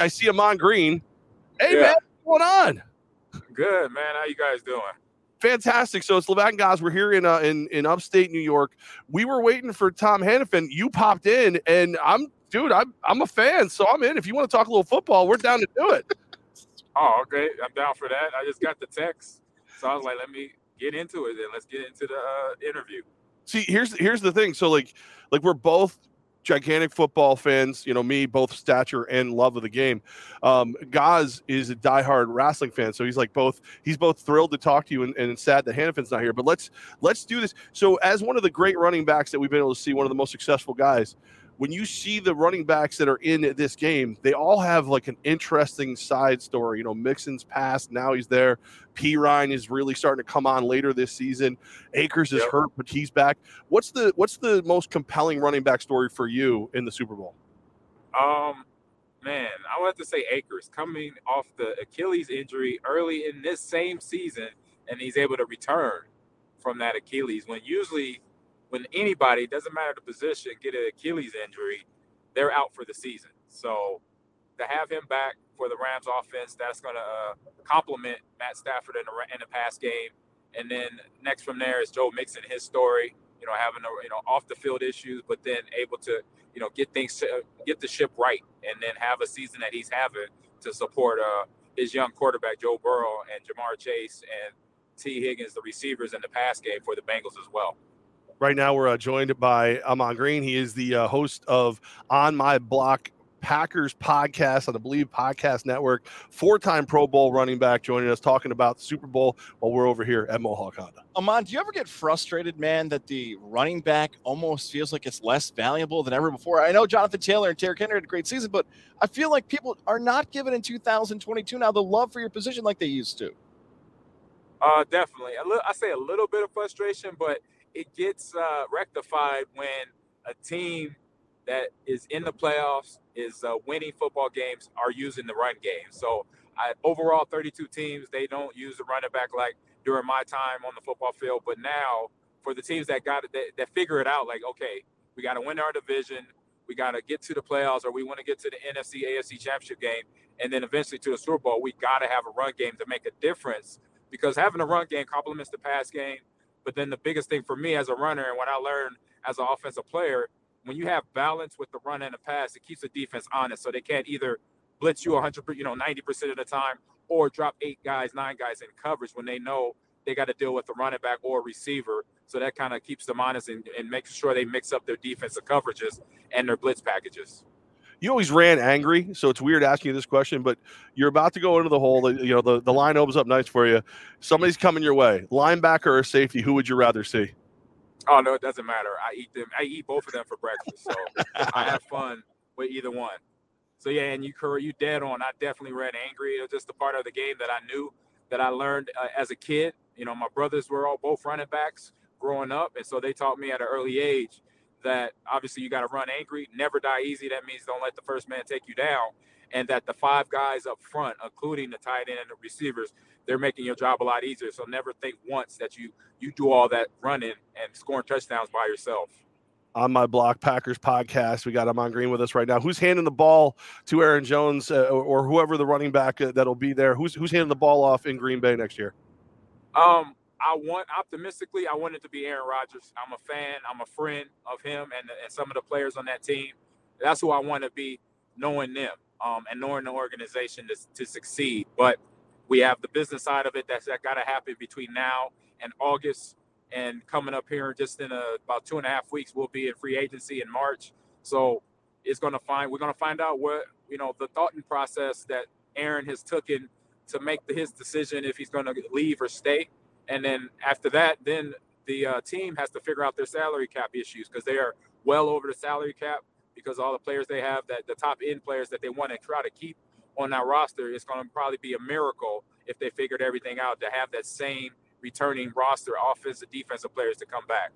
I see Ahman Green. Hey yeah. man, what's going on? Good man. How you guys doing? Fantastic. So it's and Goz. We're here in uh, in in upstate New York. We were waiting for Tom Hannifan. You popped in, and I'm dude. I'm I'm a fan, so I'm in. If you want to talk a little football, we're down to do it. Oh, okay. I'm down for that. I just got the text, so I was like, let me get into it. Then let's get into the uh, interview. See, here's here's the thing. So like like we're both gigantic football fans. You know, me, both stature and love of the game. Um, Goz is a diehard wrestling fan, so he's like both. He's both thrilled to talk to you and, and sad that Hannifan's not here. But let's let's do this. So, as one of the great running backs that we've been able to see, one of the most successful guys, when you see the running backs that are in this game, they all have like an interesting side story. You know, Mixon's passed, now he's there. Perine is really starting to come on later this season. Akers is yep. hurt, but he's back. What's the what's the most compelling running back story for you in the Super Bowl? Um, man, I would have to say Akers coming off the Achilles injury early in this same season, and he's able to return from that Achilles when usually when anybody, doesn't matter the position, get an Achilles injury, they're out for the season. So to have him back for the Rams offense, that's going to uh, complement Matt Stafford in the, in the pass game. And then next from there is Joe Mixon, his story, you know, having, a, you know, off the field issues, but then able to, you know, get things, to, get the ship right and then have a season that he's having to support uh, his young quarterback, Joe Burrow and Ja'Marr Chase and Tee Higgins, the receivers in the pass game for the Bengals as well. Right now, we're uh, joined by Ahman Green. He is the uh, host of On My Block Packers podcast on the Believe Podcast Network. Four time Pro Bowl running back joining us talking about the Super Bowl while we're over here at Mohawk Honda. Ahman, do you ever get frustrated, man, that the running back almost feels like it's less valuable than ever before? I know Jonathan Taylor and Derrick Henry had a great season, but I feel like people are not given in 2022 now the love for your position like they used to. Uh, definitely. I say a little bit of frustration, but it gets uh, rectified when a team that is in the playoffs is uh, winning football games are using the run game. So I, overall, 32 teams they don't use the running back like during my time on the football field. But now for the teams that got it, that, that figure it out, like okay, we got to win our division, we got to get to the playoffs, or we want to get to the NFC AFC Championship game, and then eventually to the Super Bowl. We got to have a run game to make a difference because having a run game complements the pass game but then the biggest thing for me as a runner and what I learned as an offensive player, when you have balance with the run and the pass, it keeps the defense honest. So they can't either blitz you 100, you know, 90% of the time or drop eight guys, nine guys in coverage when they know they got to deal with the running back or receiver. So that kind of keeps them honest and, and makes sure they mix up their defensive coverages and their blitz packages you always ran angry, so it's weird asking you this question, but you're about to go into the hole. You know, the, the line opens up nice for you. Somebody's coming your way. Linebacker or safety, who would you rather see? Oh no, it doesn't matter. I eat them. I eat both of them for breakfast, so I have fun with either one. So yeah, and you you dead on. I definitely ran angry. It was just a part of the game that I knew that I learned uh, as a kid. You know, my brothers were all both running backs growing up, and so they taught me at an early age that obviously you got to run angry, never die easy. That means don't let the first man take you down. And that the five guys up front, including the tight end and the receivers, they're making your job a lot easier. So never think once that you you do all that running and scoring touchdowns by yourself. On my block Packers podcast, we got Ahman Green with us right now. Who's handing the ball to Aaron Jones uh, or, whoever the running back uh, that'll be there? Who's who's handing the ball off in Green Bay next year? Um, I want optimistically, I want it to be Aaron Rodgers. I'm a fan, I'm a friend of him and, and some of the players on that team. That's who I want to be, knowing them um, and knowing the organization to, to succeed. But we have the business side of it that's that got to happen between now and August. And coming up here just in a, about two and a half weeks, we'll be in free agency in March. So it's going to find we're going to find out what you know the thought and process that Aaron has taken to make the, his decision if he's going to leave or stay and then after that, then the uh, team has to figure out their salary cap issues because they are well over the salary cap because all the players they have that the top end players that they want to try to keep on that roster it's going to probably be a miracle if they figured everything out to have that same returning roster offensive defensive players to come back.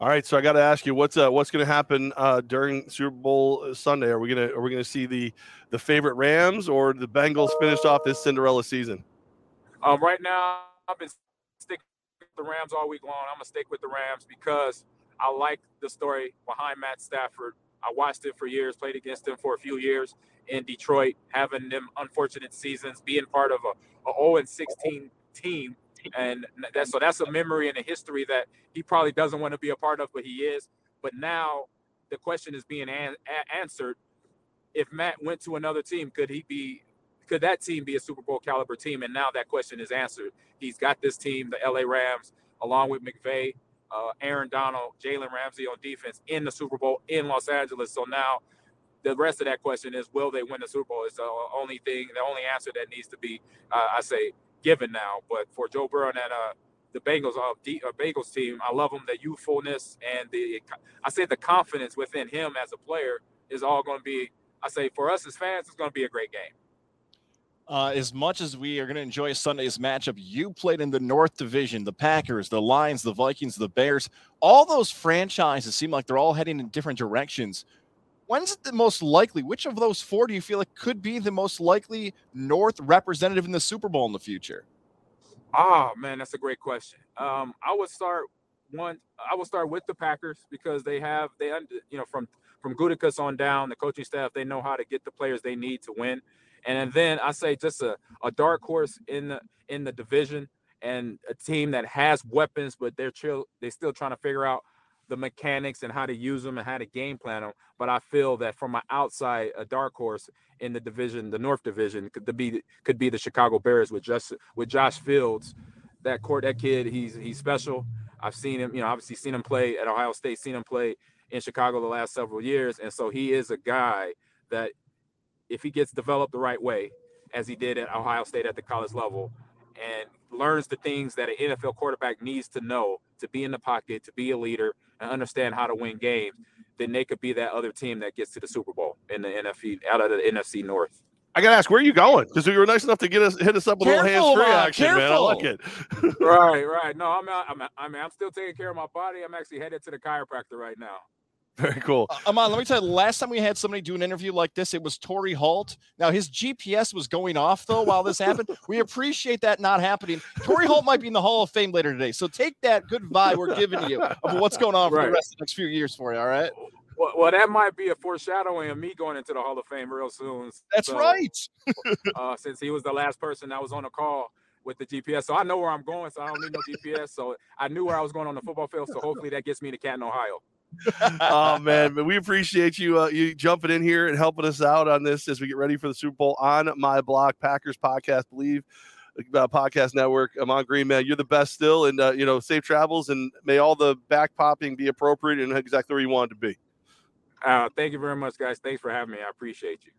All right so i got to ask you what's uh, what's going to happen uh, during super bowl sunday? Are we gonna are we gonna see the the favorite rams or the bengals finish off this cinderella season? Um, right now i've been the Rams all week long. I'm gonna stick with the Rams because I like the story behind Matt Stafford I watched him for years, played against him for a few years in Detroit, having them unfortunate seasons, being part of a, a 0 and 16 team. And that, so that's a memory and a history that he probably doesn't want to be a part of, but he is. But now the question is being an, answered. If Matt went to another team, could he be? Could that team be a Super Bowl caliber team? And now that question is answered. He's got this team, the LA Rams, along with McVay, uh, Aaron Donald, Jalen Ramsey on defense in the Super Bowl in Los Angeles. So now the rest of that question is, will they win the Super Bowl? Is the only thing, the only answer that needs to be, uh, I say, given now. But for Joe Burrow and uh, the Bengals, uh, the, uh, Bengals team, I love them. The youthfulness and the, I say, the confidence within him as a player is all going to be. I say, for us as fans, it's going to be a great game. Uh, as much as we are going to enjoy Sunday's matchup, you played in the North Division, the Packers, the Lions, the Vikings, the Bears. All those franchises seem like they're all heading in different directions. When's it the most likely? Which of those four do you feel like could be the most likely North representative in the Super Bowl in the future? Oh man, that's a great question. Um, I would start one. I will start with the Packers because they have they you know from from Gutekunst on down, the coaching staff they know how to get the players they need to win. And then I say just a, a dark horse in the in the division and a team that has weapons, but they're chill, they're still trying to figure out the mechanics and how to use them and how to game plan them. But I feel that from my outside, a dark horse in the division, the North Division, could be could be the Chicago Bears with just with Josh Fields. That court, that kid, he's he's special. I've seen him, you know, obviously seen him play at Ohio State, seen him play in Chicago the last several years, and so he is a guy that if he gets developed the right way, as he did at Ohio State at the college level, and learns the things that an NFL quarterback needs to know to be in the pocket, to be a leader, and understand how to win games, then they could be that other team that gets to the Super Bowl in the NFC out of the NFC North. I gotta ask, where are you going? Because you were nice enough to get us hit us up with careful, a little hands free action, careful. man. I like it. right, right. No, I'm, I'm I'm I'm still taking care of my body. I'm actually headed to the chiropractor right now. Very cool. Uh, Ahman, let me tell you, last time we had somebody do an interview like this, it was Torry Holt. Now, his GPS was going off, though, while this happened. We appreciate that not happening. Torry Holt might be in the Hall of Fame later today. So take that good vibe we're giving you of what's going on for right. the rest of the next few years for you, all right? Well, well, that might be a foreshadowing of me going into the Hall of Fame real soon. That's so, right. uh, since he was the last person that was on the call with the GPS. So I know where I'm going, so I don't need no GPS. So I knew where I was going on the football field. So hopefully that gets me to Canton, Ohio oh man, but we appreciate you uh, you jumping in here and helping us out on this as we get ready for the Super Bowl on my block Packers podcast. Believe uh, podcast network. Ahman Green, man, you're the best still, and uh, you know, safe travels, and may all the back popping be appropriate and exactly where you want it to be. Uh, thank you very much, guys. Thanks for having me. I appreciate you.